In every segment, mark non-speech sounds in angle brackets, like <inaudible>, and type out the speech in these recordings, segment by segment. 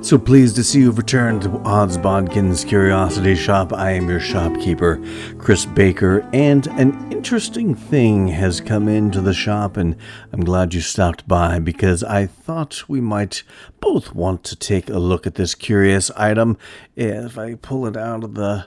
So pleased to see you've returned to Odds Bodkin's Curiosity Shop. I am your shopkeeper, Chris Baker, and an interesting thing has come into the shop, and I'm glad you stopped by because I thought we might both want to take a look at this curious item. If I pull it out of the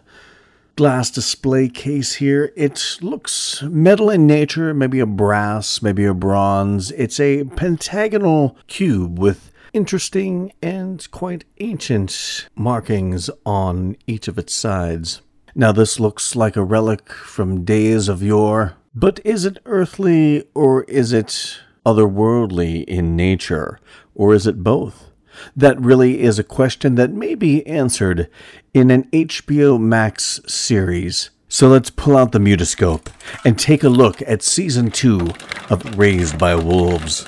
glass display case here. It looks metal in nature, maybe a brass, maybe a bronze. It's a pentagonal cube with interesting and quite ancient markings on each of its sides. Now, this looks like a relic from days of yore, but is it earthly or is it otherworldly in nature, or is it both? That really is a question that may be answered in an HBO Max series. So let's pull out the mutoscope and take a look at season two of Raised by Wolves.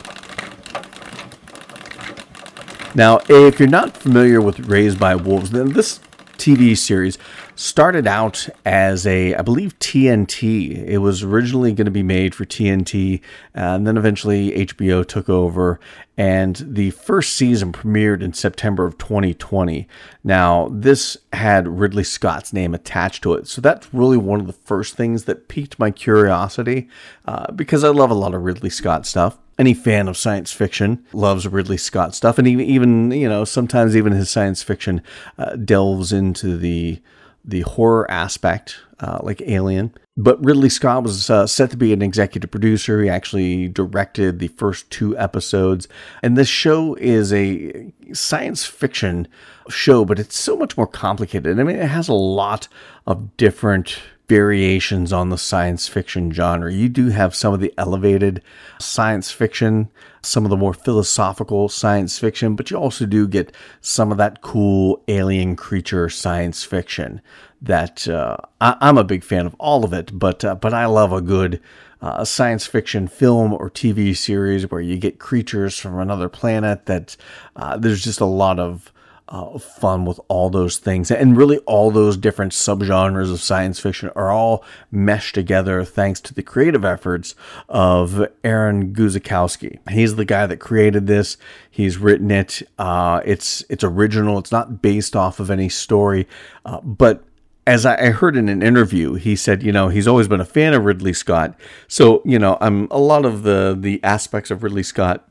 Now, if you're not familiar with Raised by Wolves, then this TV series started out as a, I believe, TNT. It was originally going to be made for TNT, and then eventually HBO took over, and the first season premiered in September of 2020. Now, this had Ridley Scott's name attached to it, so that's really one of the first things that piqued my curiosity uh, because I love a lot of Ridley Scott stuff any fan of science fiction loves Ridley Scott stuff, and even, you know sometimes even his science fiction uh, delves into the the horror aspect, uh, like Alien. But Ridley Scott was uh, set to be an executive producer. He actually directed the first two episodes, and this show is a science fiction show, but it's so much more complicated. I mean, it has a lot of different variations on the science fiction genre. You do have some of the elevated science fiction, some of the more philosophical science fiction, but you also do get some of that cool alien creature science fiction that uh, I, am a big fan of all of it, but uh, but I love a good uh, science fiction film or TV series where you get creatures from another planet. That uh, there's just a lot of uh, fun with all those things. And really, all those different subgenres of science fiction are all meshed together thanks to the creative efforts of Aaron Guzikowski. He's the guy that created this. He's written it. Uh, it's it's original. It's not based off of any story, uh, but as I heard in an interview, he said, you know, he's always been a fan of Ridley Scott. So, you know, I'm a lot of the the aspects of Ridley Scott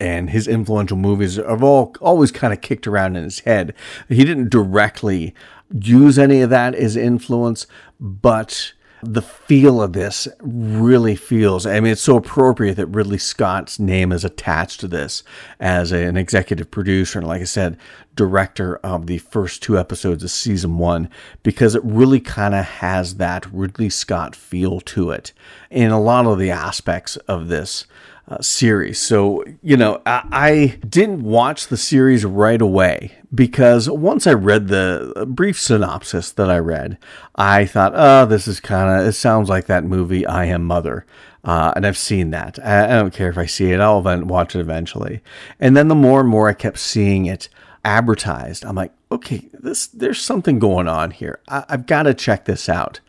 and his influential movies have all always kind of kicked around in his head. He didn't directly use any of that as influence, but the feel of this really feels. I mean, it's so appropriate that Ridley Scott's name is attached to this as an executive producer and, like I said, director of the first two episodes of season one, because it really kind of has that Ridley Scott feel to it in a lot of the aspects of this uh, series. So, you know, I, I, didn't watch the series right away because once I read the brief synopsis that I read, I thought, oh, this is kind of, it sounds like that movie, I Am Mother. Uh, and I've seen that. I, I, don't care if I see it, I'll watch it eventually. And then the more and more I kept seeing it advertised, I'm like, okay, this there's something going on here. I, I've got to check this out.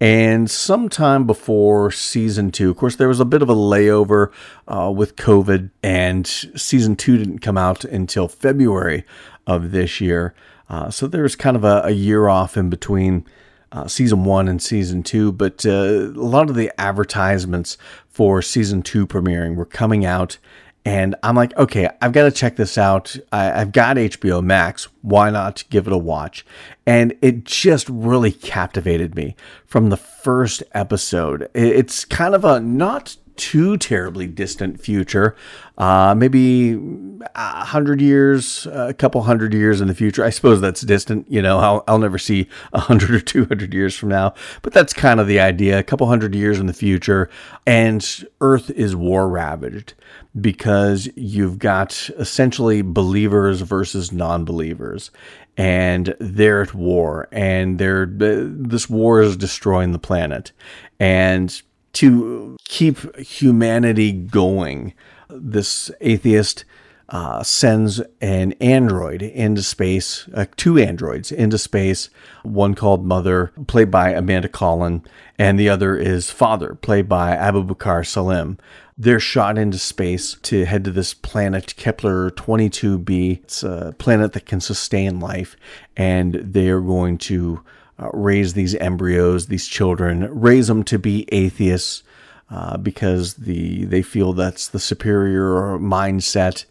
And sometime before season two, of course, there was a bit of a layover uh, with COVID, and season two didn't come out until February of this year. Uh, so there was kind of a, a year off in between uh, season one and season two, but uh, a lot of the advertisements for season two premiering were coming out and I'm like, okay, I've got to check this out. I, have got HBO Max. Why not give it a watch? And it just really captivated me from the first episode. It's kind of a not too terribly distant future, uh, maybe a hundred years, uh, a couple hundred years in the future. I suppose that's distant. You know, I'll, I'll never see <laughs> a hundred or two hundred years from now, but that's kind of the idea. A couple hundred years in the future, and Earth is war ravaged because you've got essentially believers versus non-believers and they're at war and they're uh, this war is destroying the planet and to keep humanity going this atheist uh, sends an android into space, uh, two androids into space, one called Mother, played by Amanda Collin, and the other is Father, played by Abubakar Salim. They're shot into space to head to this planet, Kepler 22b. It's a planet that can sustain life, and they are going to uh, raise these embryos, these children, raise them to be atheists. Uh, because the they feel that's the superior mindset,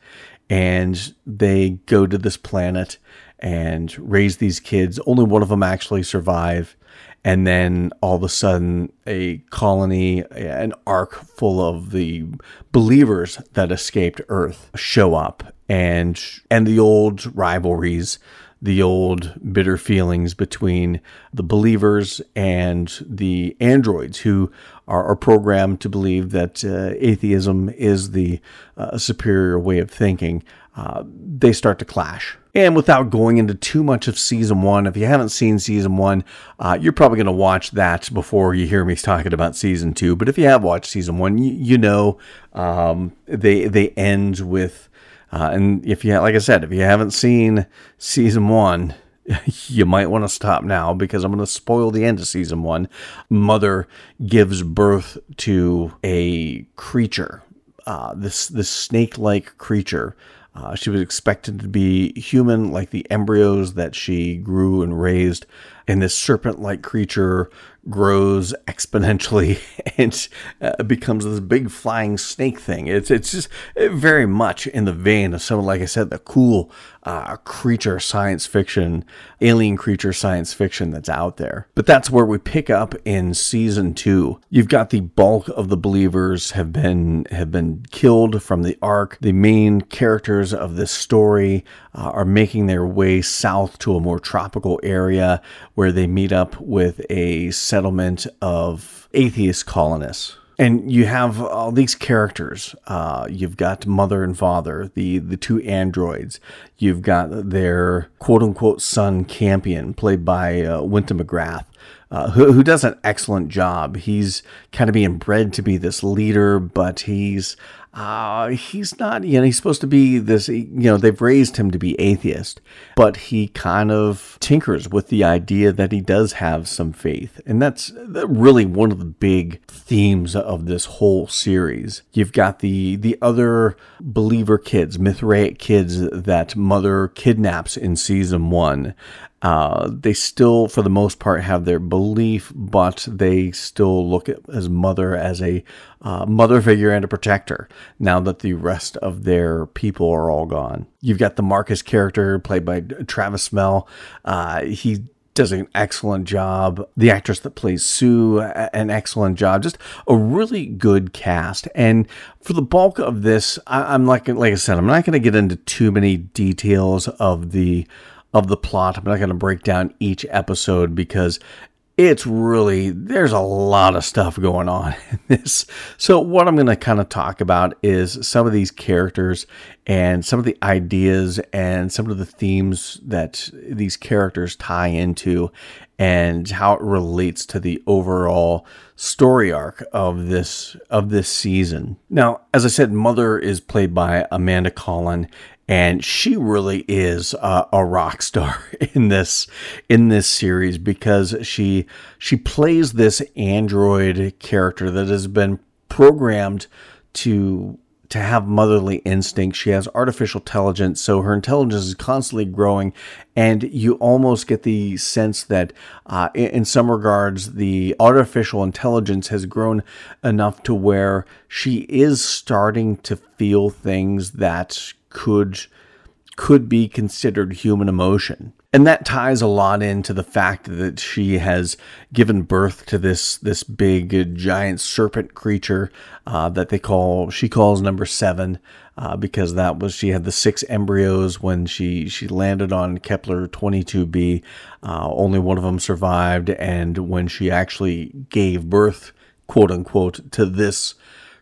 and they go to this planet and raise these kids. Only one of them actually survive, and then all of a sudden a colony an ark full of the believers that escaped earth show up and and the old rivalries the old bitter feelings between the believers and the androids who are, are programmed to believe that uh, atheism is the uh, superior way of thinking. Uh, they start to clash. And without going into too much of season one, if you haven't seen season one, uh, you're probably going to watch that before you hear me talking about season two. But if you have watched season one, you, you know um, they they end with, uh, and if you like I said, if you haven't seen season one, <laughs> you might want to stop now because I'm going to spoil the end of season one. Mother gives birth to a creature, uh, this this snake like creature uh, she was expected to be human, like the embryos that she grew and raised. And this serpent like creature grows exponentially <laughs> and uh, becomes this big flying snake thing. It's it's just very much in the vein of some, like I said, the cool uh, creature science fiction, alien creature science fiction that's out there. But that's where we pick up in season two. You've got the bulk of the believers have been have been killed from the ark. The main characters of this story uh, are making their way south to a more tropical area where they meet up with a settlement of atheist colonists. And you have all these characters. Uh, you've got mother and father, the, the two androids. You've got their quote unquote son, Campion, played by uh, Winta McGrath. Uh, who, who, does an excellent job. He's kind of being bred to be this leader, but he's uh, he's not, you know, he's supposed to be this, you know, they've raised him to be atheist, but he kind of tinkers with the idea that he does have some faith. And that's really one of the big themes of this whole series. You've got the, the other believer kids, Mithraic kids that Mother kidnaps in season one. Uh, they still, for the most part, have their belief, but they still look at as mother as a uh, mother figure and a protector. Now that the rest of their people are all gone, you've got the Marcus character played by Travis Fimmel. Uh, he does an excellent job. The actress that plays Sue, an excellent job. Just a really good cast. And for the bulk of this, I, am like, like I said, I'm not going to get into too many details of the of the plot. I'm not going to break down each episode because it's really there's a lot of stuff going on <laughs> in this. So what I'm going to kind of talk about is some of these characters and some of the ideas and some of the themes that these characters tie into and how it relates to the overall story arc of this of this season. Now, as I said, Mother is played by Amanda Collin and she really is a, a, rock <laughs> star in this in this series because she she plays this android character that has been programmed to to have motherly instinct. She has artificial intelligence, so her intelligence is constantly growing, and you almost get the sense that, uh, in some regards, the artificial intelligence has grown enough to where she is starting to feel things that could could be considered human emotion. And that ties a lot into the fact that she has given birth to this this big giant serpent creature uh, that they call she calls number seven uh, because that was she had the six embryos when she she landed on Kepler 22b. Uh, only one of them survived, and when she actually gave birth, quote unquote, to this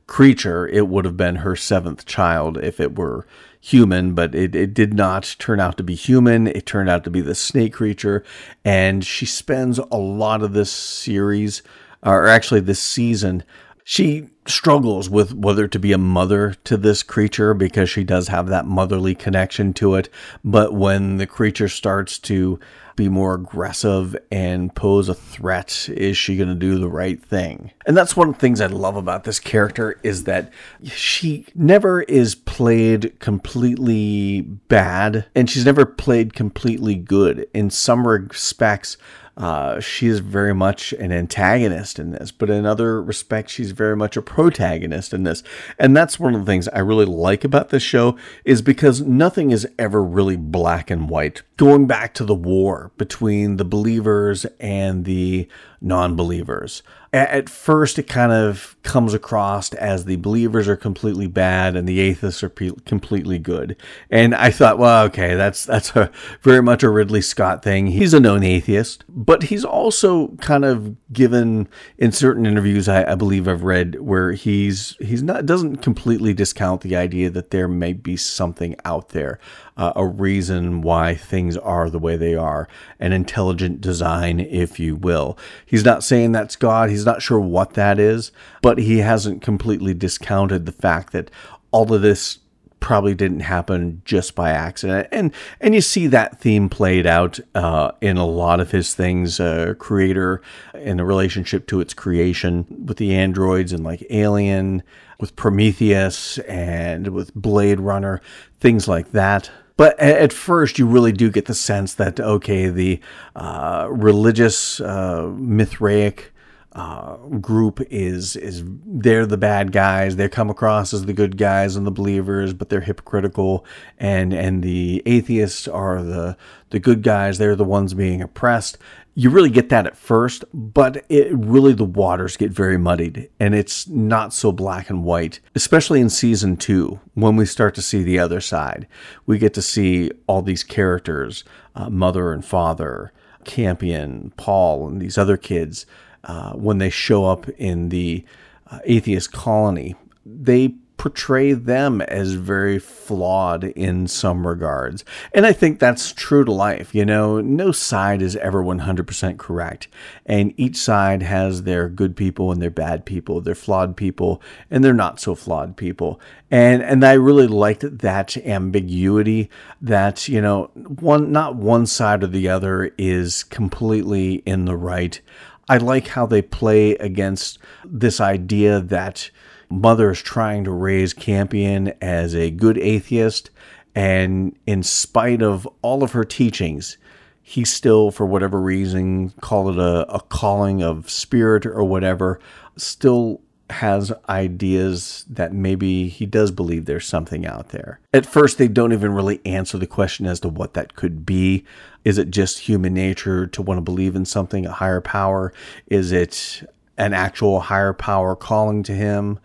creature, it would have been her seventh child if it were human, but it, it did not turn out to be human. It turned out to be the snake creature. And she spends a lot of this series, or actually this season, she struggles with whether to be a mother to this creature because she does have that motherly connection to it. But when the creature starts to be more aggressive and pose a threat, is she going to do the right thing? And that's one of the things I love about this character is that she never is played completely bad and she's never played completely good. In some respects, uh, she is very much an antagonist in this, but in other respects, she's very much a protagonist in this. And that's one of the things I really like about this show is because nothing is ever really black and white. Going back to the war between the believers and the non believers. At first, it kind of comes across as the believers are completely bad and the atheists are pe- completely good. And I thought, well, okay, that's that's a very much a Ridley Scott thing. He's a known atheist, but he's also kind of given in certain interviews I, I believe I've read where he's he's not doesn't completely discount the idea that there may be something out there uh, a reason why things are the way they are, an intelligent design, if you will. He's not saying that's God, he's not sure what that is, but he hasn't completely discounted the fact that all of this probably didn't happen just by accident. And and you see that theme played out uh, in a lot of his things uh, creator in the relationship to its creation with the androids and like alien with prometheus and with blade runner things like that but at first, you really do get the sense that, okay, the uh, religious uh, Mithraic uh, group is is they're the bad guys. They come across as the good guys and the believers, but they're hypocritical. And and the atheists are the the good guys. They're the ones being oppressed you really get that at first, but it really the waters get very muddied and it's not so black and white, especially in season two when we start to see the other side. We get to see all these characters, uh, mother and father, Campion, Paul, and these other kids uh, when they show up in the uh, atheist colony. They portray them as very flawed in some regards. And I think that's true to life. You know, no side is ever 100% correct. And each side has their good people and their bad people, their flawed people and their not so flawed people. And and I really liked that ambiguity that, you know, one not one side or the other is completely in the right. I like how they play against this idea that mother is trying to raise Campion as a good atheist, and in spite of all of her teachings, he still, for whatever reason, call it a, a calling of spirit or whatever, still has ideas that maybe he does believe there's something out there. At first, they don't even really answer the question as to what that could be. Is it just human nature to want to believe in something, a higher power? Is it an actual higher power calling to him,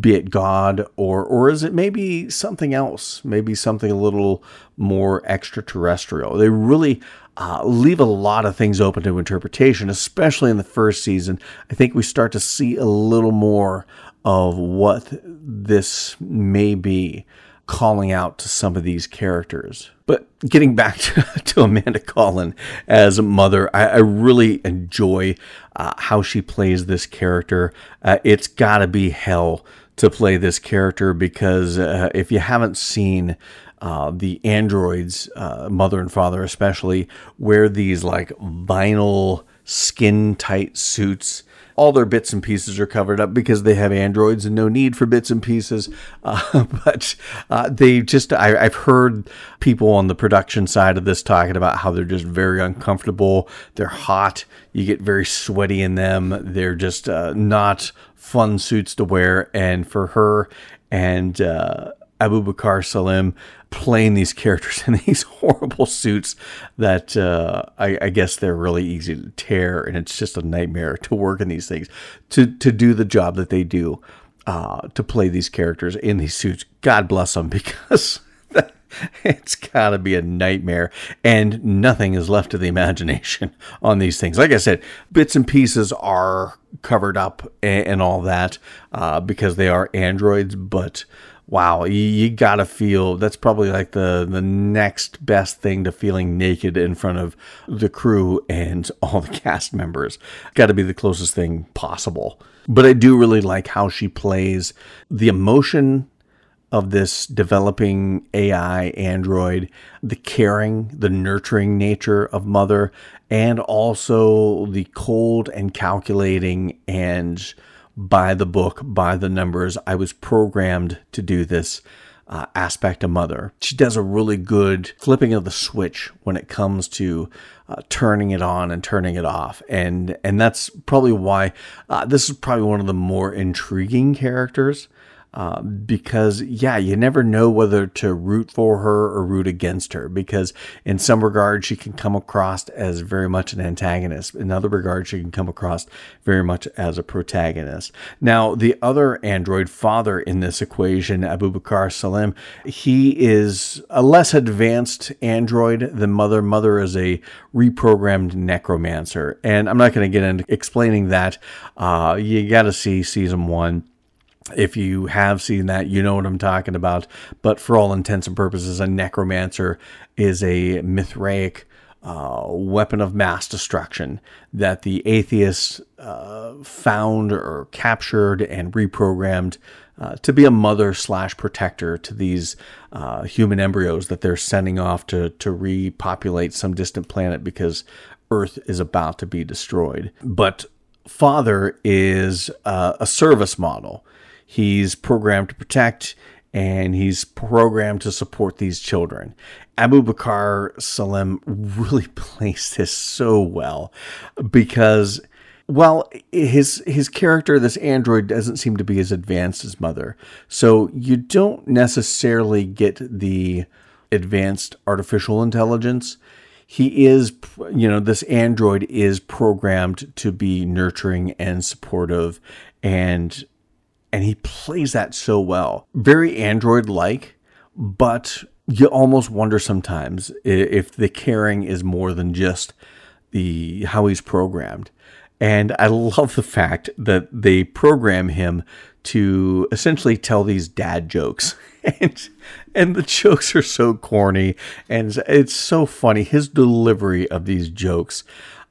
be it God or or is it maybe something else, maybe something a little more extraterrestrial? They really uh, leave a lot of things open to interpretation, especially in the first season. I think we start to see a little more of what this may be calling out to some of these characters. But getting back <laughs> to, to Amanda Collin as a mother, I, I really enjoy uh, how she plays this character. Uh, it's got to be hell to play this character because uh, if you haven't seen uh, the androids, uh, mother and father especially, wear these like vinyl skin tight suits all their bits and pieces are covered up because they have androids and no need for bits and pieces. Uh, <laughs> but uh, they just, I, have heard people on the production side of this talking about how they're just very uncomfortable. They're hot. You get very sweaty in them. They're just uh, not fun suits to wear. And for her and, uh, Abubakar Salim playing these characters <laughs> in these horrible suits that uh, I, I, guess they're really easy to tear, and it's just a nightmare to work in these things to to do the job that they do uh, to play these characters in these suits. God bless them <laughs> because. <laughs> it's got to be a nightmare, and nothing is left to the imagination on these things. Like I said, bits and pieces are covered up and, and all that uh, because they are androids, but wow, you, you, gotta feel that's probably like the the next best thing to feeling naked in front of the crew and <laughs> all the cast members. Got to be the closest thing possible. But I do really like how she plays the emotion of this developing AI android, the caring, the nurturing nature of Mother, and also the cold and calculating and by the book, by the numbers. I was programmed to do this uh, aspect of Mother. She does a really good flipping of the switch when it comes to uh, turning it on and turning it off, and and that's probably why uh, this is probably one of the more intriguing characters uh, because yeah, you never know whether to root for her or root against her. Because in some regards, she can come across as very much an antagonist. In other regards, she can come across very much as a protagonist. Now, the other android father in this equation, Abubakar Salim, he is a less advanced android than Mother. Mother is a reprogrammed necromancer, and I'm not going to get into explaining that. Uh, you got to see season one if you have seen that, you know what I'm talking about. But for all intents and purposes, a necromancer is a Mithraic uh, weapon of mass destruction that the atheists uh, found or captured and reprogrammed uh, to be a mother slash protector to these uh, human embryos that they're sending off to to repopulate some distant planet because Earth is about to be destroyed. But Father is uh, a service model He's programmed to protect and he's programmed to support these children. Abubakar Salim really <laughs> plays this so well because well his his character this android doesn't seem to be as advanced as mother so you don't necessarily get the advanced artificial intelligence he is you know this android is programmed to be nurturing and supportive and and he plays that so well. Very Android like, but you almost wonder sometimes if the caring is more than just the how he's programmed. And I love the fact that they program him to essentially tell these dad jokes. <laughs> And and the jokes are so corny and it's so funny. His delivery of these jokes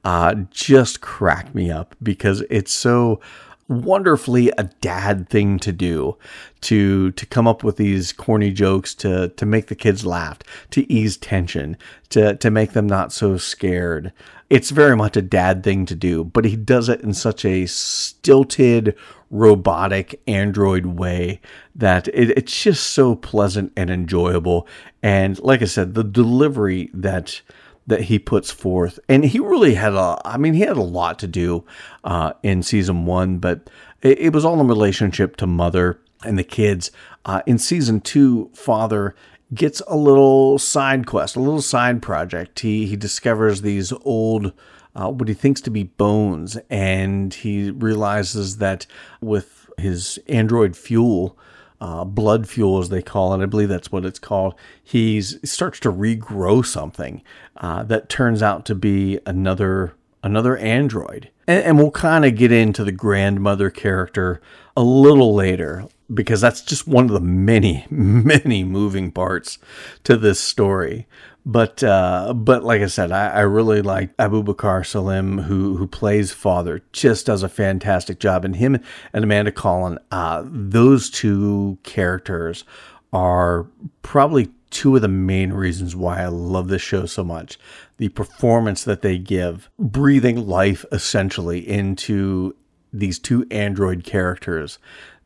uh, just cracked me up because it's so wonderfully a dad thing to do to to come up with these corny jokes to to make the kids laugh to ease tension to to make them not so scared. It's very much a dad thing to do but he does it in such a stilted robotic android way that it, it's just so pleasant and enjoyable. And like i said the delivery that that he puts forth. And he really had a, I mean, he had a lot to do uh, in season one, but it, it, was all in relationship to mother and the kids. Uh, in season two, father gets a little side quest, a little side project. He, he discovers these old, uh, what he thinks to be bones, and he realizes that with his android fuel, uh, blood fuel, as they call it. I believe that's what it's called. He starts to regrow something uh, that turns out to be another another android, and, and we'll kind of get into the grandmother character a little later because that's just one of the many <laughs> many moving parts to this story. But uh, but like I said, I, I really like Abubakar Salim, who who plays father, just does a fantastic job. And him and Amanda Collin, uh, those two characters are probably two of the main reasons why I love this show so much. The performance that they give, breathing life essentially into these two android characters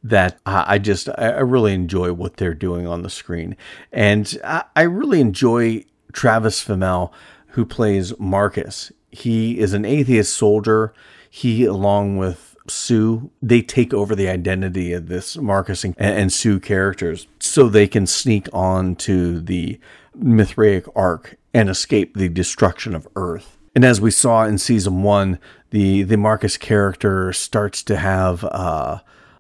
that I just I really enjoy what they're doing on the screen, and I really enjoy Travis Fimmel, who plays Marcus. He is an atheist soldier. He, along with Sue, they take over the identity of this Marcus and, and Sue characters so they can sneak on to the Mithraic Ark and escape the destruction of Earth. And as we saw in season one, the the Marcus character starts to have uh,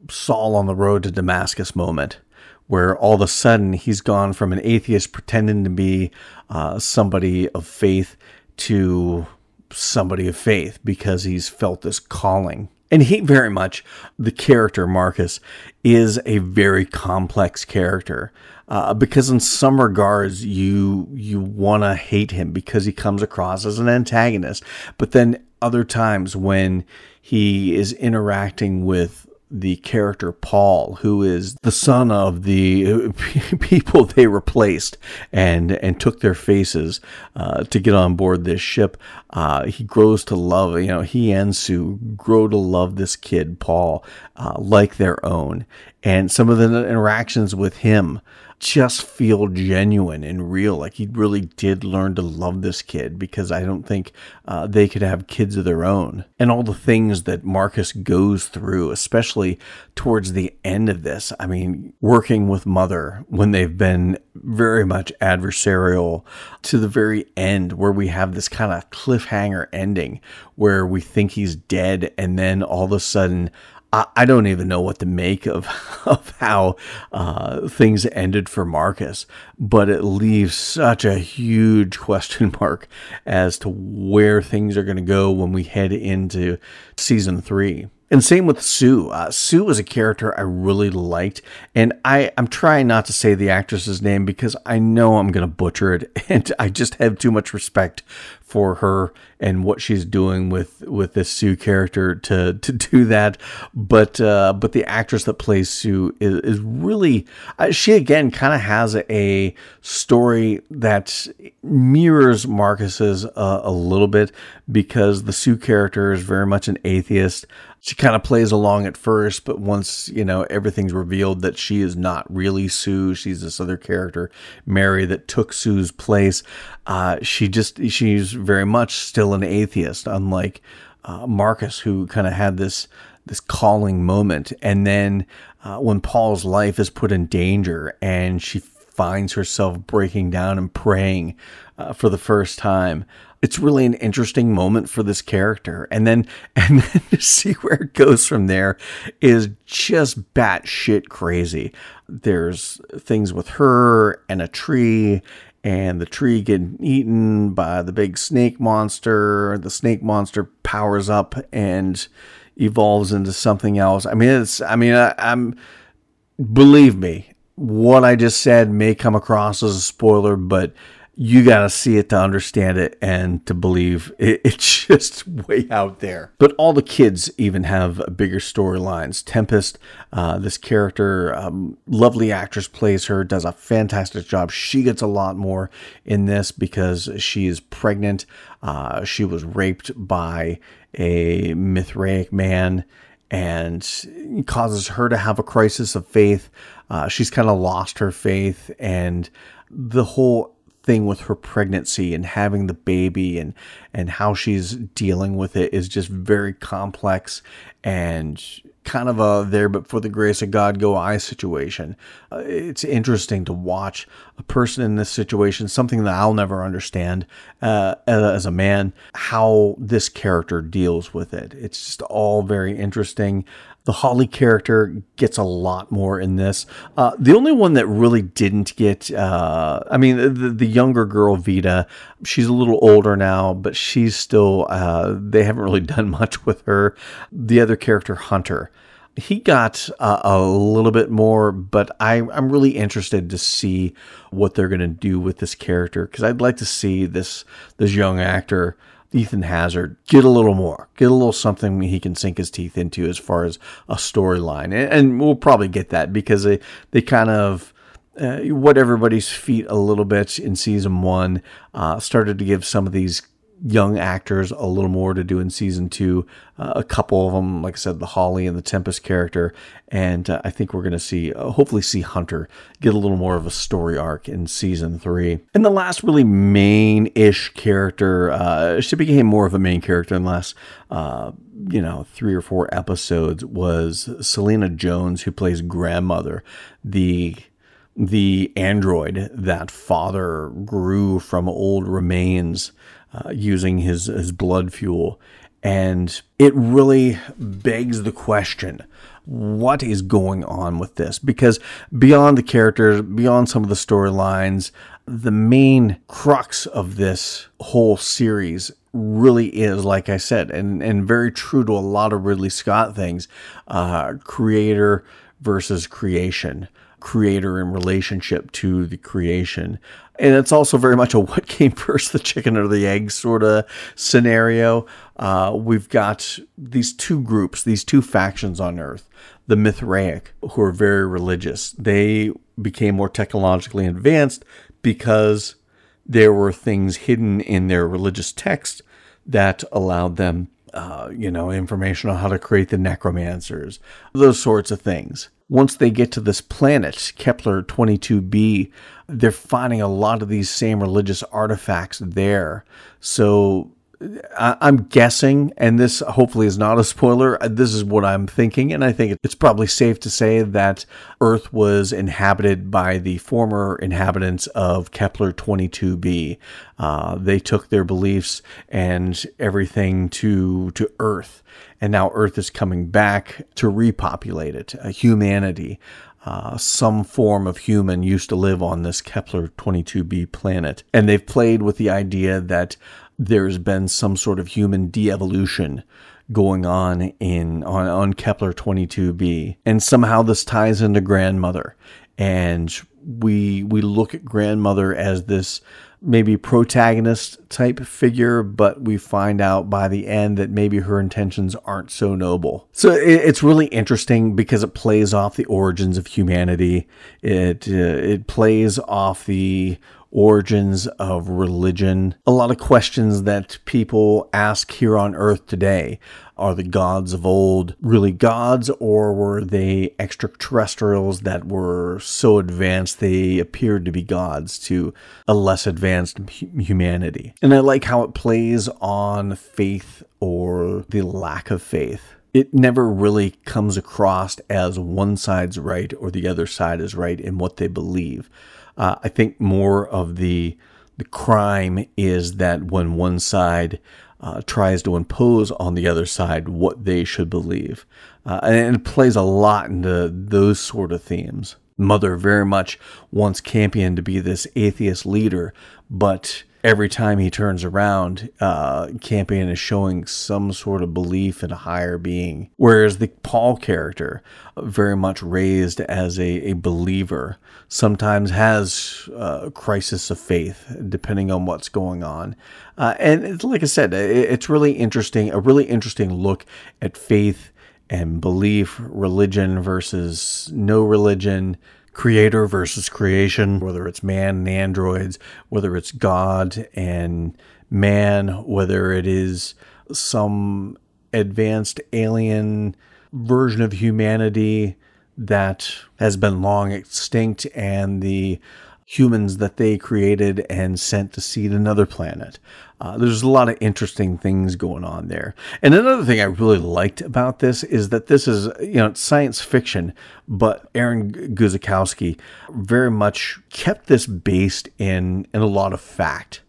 Saul on the road to Damascus moment, where all of a sudden he's gone from an atheist pretending to be uh, somebody of faith to somebody of faith because he's felt this calling. And he very much, the character Marcus, is a very complex character. Uh, because in some regards you you want to hate him because he comes across as an antagonist, but then other times when he is interacting with the character Paul, who is the son of the <laughs> people they replaced and and took their faces uh, to get on board this ship. Uh, he grows to love, you know, he and Sue grow to love this kid Paul uh, like their own, and some of the interactions with him just feel genuine and real. Like he really did learn to love this kid because I don't think uh, they could have kids of their own. And all the things that Marcus goes through, especially towards the end of this. I mean, working with Mother when they've been very much adversarial to the very end, where we have this kind of cliffhanger ending where we think he's dead and then all of a sudden I don't even know what to make of <laughs> of how uh, things ended for Marcus, but it leaves such a huge question <laughs> mark as to where things are going to go when we head into season three. And same with Sue. Uh, Sue was a character I really liked, and I, I'm trying not to say the actress's name because I know I'm going to butcher it, <laughs> and I just have too much respect for her and what she's doing with with this Sue character to to <laughs> do that. But uh, but the actress that plays Sue is, is really uh, she again kind of has a story that mirrors Marcus's uh, a little bit because the Sue character is very much an atheist she kind of plays along at first, but once, you know, everything's revealed that she is not really Sue, she's this other character, Mary, that took Sue's place, uh, she just, she's very much still an atheist, unlike uh, Marcus, who kind of had this, this calling moment. And then uh, when Paul's life is put in danger and she finds herself breaking down and praying uh, for the first time, it's really an interesting moment for this character. And then <laughs> and then to see where it goes from there is just batshit crazy. There's things with her and a tree and the tree getting eaten by the big snake monster. The snake monster powers up and evolves into something else. I mean, it's. I mean, I, I'm. Believe me, what I just said may come across as a spoiler, but you got to see it to understand it and to believe <laughs> it, it's just way out there. But all the kids even have bigger storylines. Tempest, uh, this character, um, lovely actress plays her, does a fantastic job. She gets a lot more in this because she is pregnant. Uh, she was raped by a Mithraic man and causes her to have a crisis of faith. Uh, she's kind of lost her faith and the whole thing with her pregnancy and having the baby and and how she's dealing with it is just very complex and kind of a there but for the grace of God go I situation. Uh, it's interesting to watch a person in this situation, something that I'll never understand uh, as a man, how this character deals with it. It's just all very interesting. The Holly character gets a lot more in this. Uh, the only one that really didn't get, uh, I mean, the, the, younger girl, Vita, she's a little older now, but she's still, uh, they haven't really <laughs> done much with her. The other character, Hunter, he got uh, a little bit more, but I, I'm really interested to see what they're going to do with this character because I'd like to see this this young actor Ethan Hazzard get a little more, get a little something he can sink his teeth into as far as a storyline, and, we'll probably get that because they they kind of. Uh, everybody's feet a little bit in season one uh, started to give some of these young actors a little more to do in season two. Uh, a couple of them, like I said, the Holly and the Tempest character, and uh, I think we're going to see, uh, hopefully, see Hunter get a little more of a story arc in season three. And the last really main-ish character, uh, she became more of a main character in the last, uh, you know, three or four episodes, was Selena Jones, who plays grandmother, the the android that father grew from old remains uh, using his, his blood fuel. And it really begs the question what is going on with this? Because beyond the characters, beyond some of the storylines, the main crux of this whole series really is, like I said, and, and very true to a lot of Ridley Scott things uh, creator versus creation creator in relationship to the creation. And it's also very much a what came <laughs> first, the chicken or the egg sort of scenario. Uh, we've got these two groups, these two factions on Earth. The Mithraic, who are very religious, they became more technologically advanced because there were things hidden in their religious text that allowed them, uh, you know, information on how to create the necromancers, those sorts of things once they get to this planet, Kepler 22b, they're finding a lot of these same religious artifacts there. So I'm guessing, and this hopefully is not a spoiler, uh, this is what I'm thinking, and I think it's probably safe to say that Earth was inhabited by the former inhabitants of Kepler 22b. Uh, they took their beliefs and everything to, to Earth, and now Earth is coming back to repopulate it, uh, humanity. Uh, some form of human used to live on this Kepler 22b planet. And they've played with the idea that there's been some sort of human de-evolution going on in on, on Kepler 22b and somehow this ties into grandmother and we we look at grandmother as this maybe protagonist type figure, but we find out by the end that maybe her intentions aren't so noble. So it's really interesting because it plays off the origins of humanity. It uh, it plays off the origins of religion. A lot of questions that people ask here on earth today. Are the gods of old really gods, or were they extraterrestrials that were so advanced they appeared to be gods to a less advanced humanity? And I like how it plays on faith or the lack of faith it never really comes across as one side's right or the other side is right in what they believe. Uh, I think more of the the crime is that when one side uh, tries to impose on the other side what they should believe, uh, and it plays a lot into those sort of themes. Mother very much wants Campion to be this atheist leader, but every time he turns around, uh, Campion is showing some sort of belief in a higher being. Whereas the Paul character, very much raised as a, a believer, sometimes has a uh, crisis of faith, depending on what's going on. Uh, and like I said, it's really interesting, a really interesting look at faith and belief, religion versus no religion creator versus creation, whether it's man and androids, whether it's God and man, whether it is some advanced alien version of humanity that has been long extinct and the humans that they created and sent to seed another planet. Uh, there's a lot of interesting things going on there. And another thing I really liked about this is that this is, you know, science fiction, but Aaron Guzikowski very much kept this based in, in a lot of fact.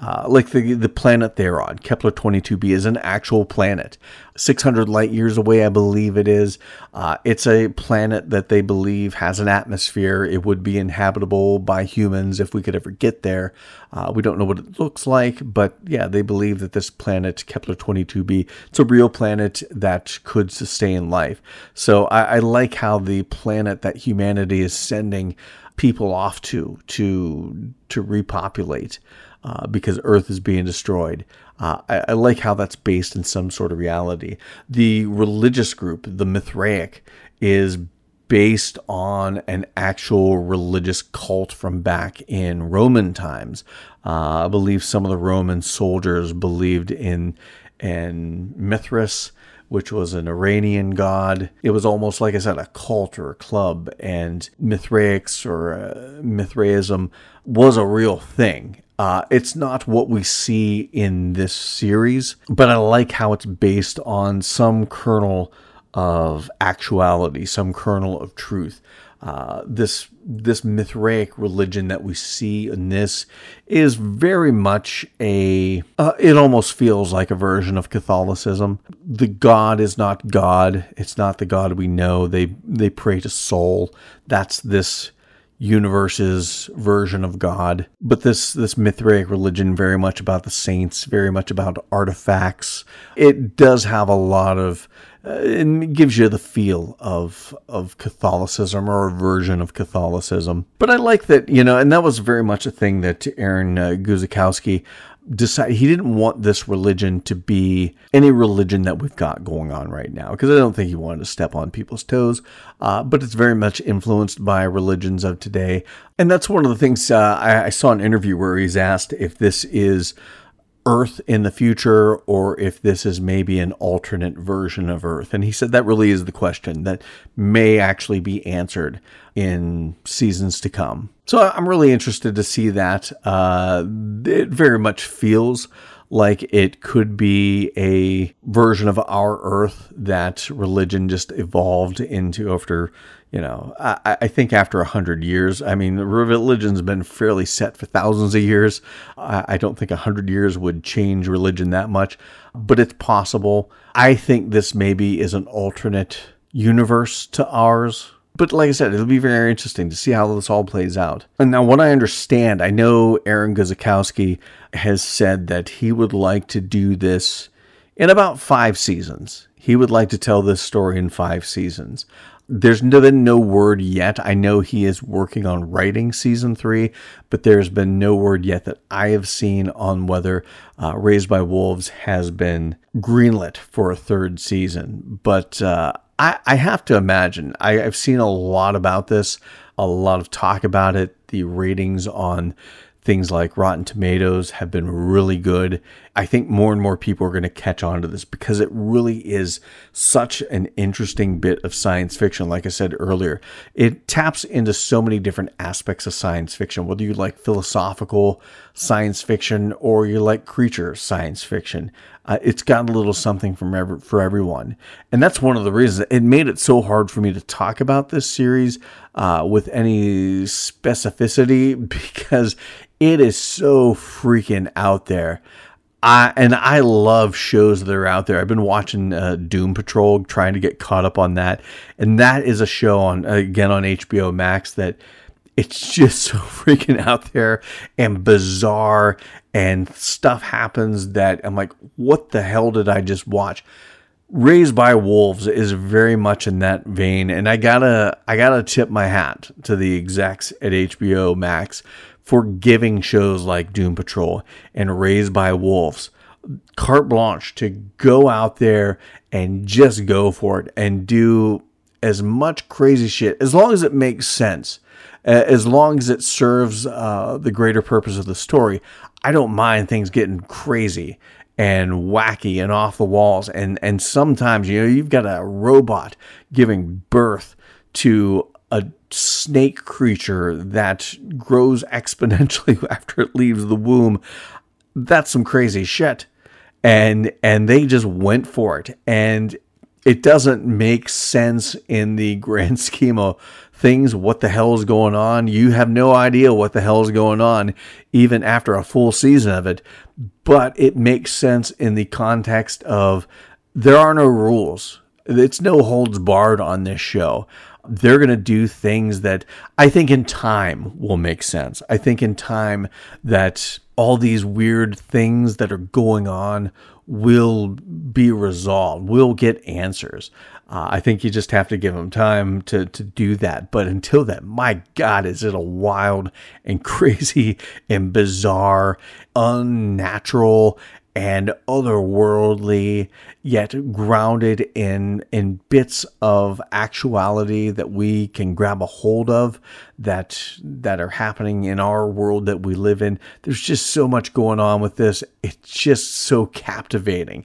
Uh, like the the planet they're on, Kepler 22b is an actual planet, 600 light years away, I believe it is. Uh, it's a planet that they believe has an atmosphere. It would be inhabitable by humans if we could ever get there. Uh, we don't know what it looks like, but yeah, they believe that this planet, Kepler 22b, it's a real planet that could sustain life. So I, I like how the planet that humanity is sending people off to to to repopulate uh, because Earth is being destroyed. Uh, I, I, like how that's based in some sort of reality. The religious group, the Mithraic, is based on an actual religious cult from back in Roman times. Uh, I believe some of the Roman soldiers believed in in Mithras, which was an Iranian god. It was almost like I said, a cult or a club, and Mithraics or uh, Mithraism was a real thing. Uh, it's not what we see in this series, but I like how it's based on some kernel of actuality, some kernel of truth. uh, this this Mithraic religion that we see in this is very much a. Uh, it almost feels like a version of Catholicism. The God is not God. It's not the God we know. They they pray to Sol. That's this universe's version of God. But this this Mithraic religion very much about the saints, very much about artifacts. It does have a lot of uh, it gives you the feel of of Catholicism or a version of Catholicism. But I like that, you know, and that was very much a thing that Aaron uh, Guzikowski decided he didn't want this religion to be any religion that we've got going on right now because I don't think he wanted to step on people's toes. Uh, but it's very much influenced by religions of today, and that's one of the things uh, I, I saw an interview where he's asked if this is Earth in the future or if this is maybe an alternate version of Earth. And he said that really is the question that may actually be answered in seasons to come. So I'm really interested to see that. Uh, it very much feels like it could be a version of our Earth that religion just evolved into after you know, I, I think after a hundred years, I mean, religion's been fairly set for thousands of years. I, I don't think a hundred years would change religion that much, but it's possible. I think this maybe is an alternate universe to ours. But like I said, it'll be very interesting to see how this all plays out. And now, what I understand, I know Aaron Guzikowski has said that he would like to do this in about five seasons. He would like to tell this story in five seasons. There's been no word yet. I know he is working on writing season three, but there's been no word yet that I have seen on whether uh, Raised by Wolves has been greenlit for a third season. But uh, I, I, have to imagine, I, I've seen a lot about this, a lot of talk about it. The ratings on things like Rotten Tomatoes have been really good. I think more and more people are going to catch on to this because it really is such an interesting bit of science fiction. Like I said earlier, it taps into so many different aspects of science fiction, whether you like philosophical science fiction or you like creature science fiction. Uh, it's got a little something from for everyone. And that's one of the reasons it made it so hard for me to talk about this series uh, with any specificity <laughs> because it is so freaking out there. I and I love shows that are out there. I've been watching uh, Doom Patrol, trying to get caught up on that, and that is a show on again on HBO Max that it's <laughs> just so freaking out there and bizarre, and stuff happens that I'm like, what the hell did I just watch? Raised by Wolves is very much in that vein, and I gotta I gotta tip my hat to the execs at HBO Max for giving shows like Doom Patrol and Raised by Wolves carte blanche to go out there and just go for it and do as much crazy shit as long as it makes sense, as long as it serves uh, the greater purpose of the story. I don't mind things getting crazy and wacky and off the walls. And and sometimes you know you've got a robot giving birth to a snake creature that grows exponentially <laughs> after it leaves the womb. That's some crazy shit. And and they just went for it. And it doesn't make sense in the <laughs> grand scheme of things. What the hell is going on? You have no idea what the hell is going on, even after a full season of it. But it makes sense in the context of there are no rules. It's no holds barred on this show they're going to do things that I think in time will make sense. I think in time that all these weird things that are going on will be resolved. We'll get answers. Uh, I think you just have to give them time to, to do that. But until that, my God, is it a wild and <laughs> crazy and bizarre, unnatural, and otherworldly, yet grounded in in bits of actuality that we can grab a hold of that that are happening in our world that we live in. There's just so much going on with this. It's just so captivating.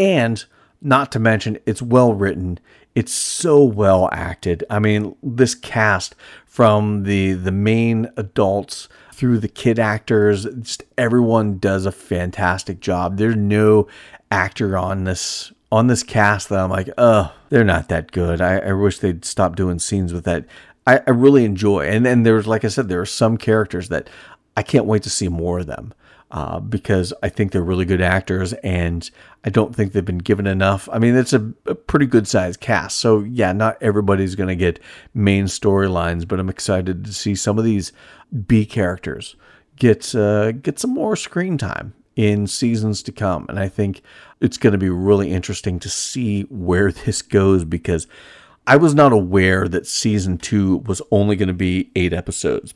And not to mention it's well written. It's so well acted. I mean, this cast from the the main adults through the kid actors. Just everyone does a fantastic job. There's no actor on this on this cast that I'm like, oh, they're not that good. I, I wish they'd stop doing scenes with that I, I really enjoy. And then there's, like I said, there are some characters that I can't wait to see more of them. Uh, because I think they're really good actors, and I don't think they've been given enough. I mean, it's a, a pretty good sized cast, so yeah, not everybody's going to get main storylines, but I'm excited to see some of these B characters get uh, get some more screen time in seasons to come, and I think it's going to be really interesting to see where <laughs> this goes because I was not aware that season two was only going to be eight episodes.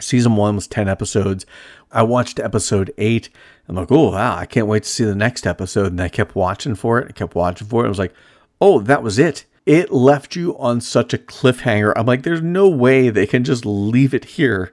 Season one was 10 episodes. I watched episode eight. I'm like, oh, wow, I can't wait to see the next episode. And I kept watching for it. I kept watching for it. I was like, oh, that was it. It left you on such a cliffhanger. I'm like, there's no way they can just leave it here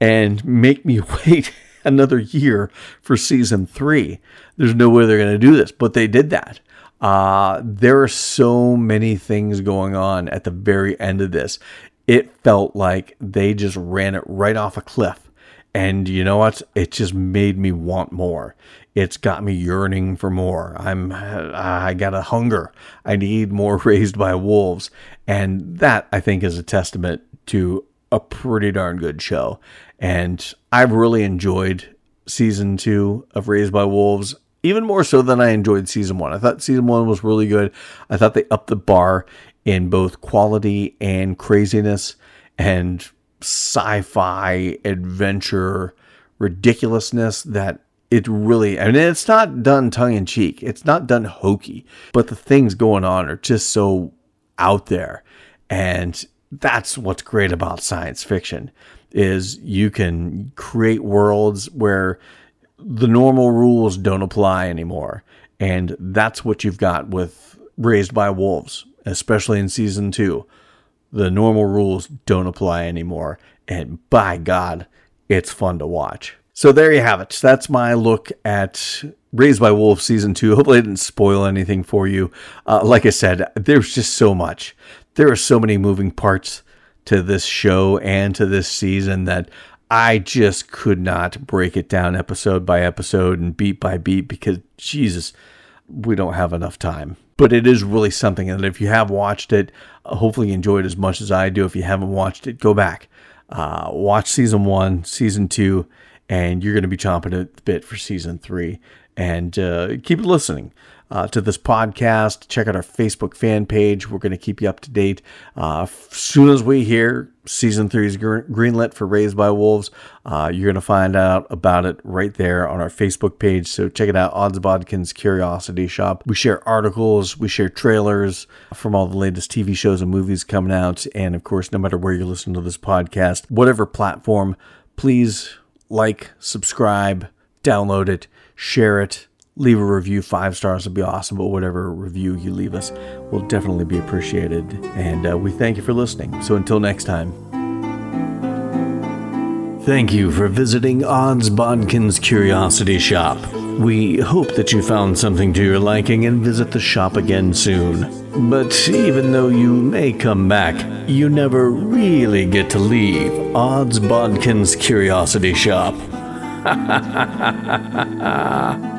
and make me <laughs> wait another year for season three. There's no way they're going to do this. But they did that. Uh, there are so many things going on at the very end of this. It felt like they just ran it right off a cliff. And you know what? It just made me want more. It's got me yearning for more. I'm, I got a hunger. I need more <laughs> raised by wolves. And that, I think, is a testament to a pretty darn good show. And I've really enjoyed season two of Raised by Wolves even more so than I enjoyed season one. I thought season one was really good. I thought they upped the bar in both quality and craziness and sci fi adventure ridiculousness that it really, I mean, it's not done tongue in cheek, it's not done hokey, but the things going on are just so out there. And that's what's great about science fiction is you can create worlds where the normal rules don't apply anymore. And that's what you've got with Raised by Wolves, especially in season two. The normal rules don't apply anymore. And by God, it's fun to watch. So there you have it. That's my look at Raised by Wolves season two. <laughs> Hopefully, I didn't spoil anything for you. Uh, like I said, there's just so much. There are so many moving parts to this show and to this season that I just could not break it down episode by episode and beat by beat because Jesus, we don't have enough time. But it is really something And if you have watched it, hopefully you enjoy it as much as I do. If you haven't watched it, go back, uh, watch season one, season two, and you're going to be chomping at the bit for season three. And uh, keep listening uh, to this podcast. Check out our Facebook fan page. We're going to keep you up to date. Uh, soon as we hear season three is greenlit for Raised by Wolves, uh, you're going to find out about it right there on our Facebook page. So check it out, Odds Bodkin's Curiosity Shoppe. We share articles, we share trailers from all the latest TV shows and movies coming out. And of course, no matter where you're listening to this podcast, whatever platform, please like, subscribe, download it, share it leave a review. Five stars would be awesome, but whatever review you leave us will definitely be appreciated. And uh, we thank you for listening. So until next time. Thank you for visiting Odds Bodkin's Curiosity Shoppe. We hope that you found something to your liking and visit the shop again soon. But even though you may come back, you never really get to leave Odds Bodkin's Curiosity Shoppe. <laughs>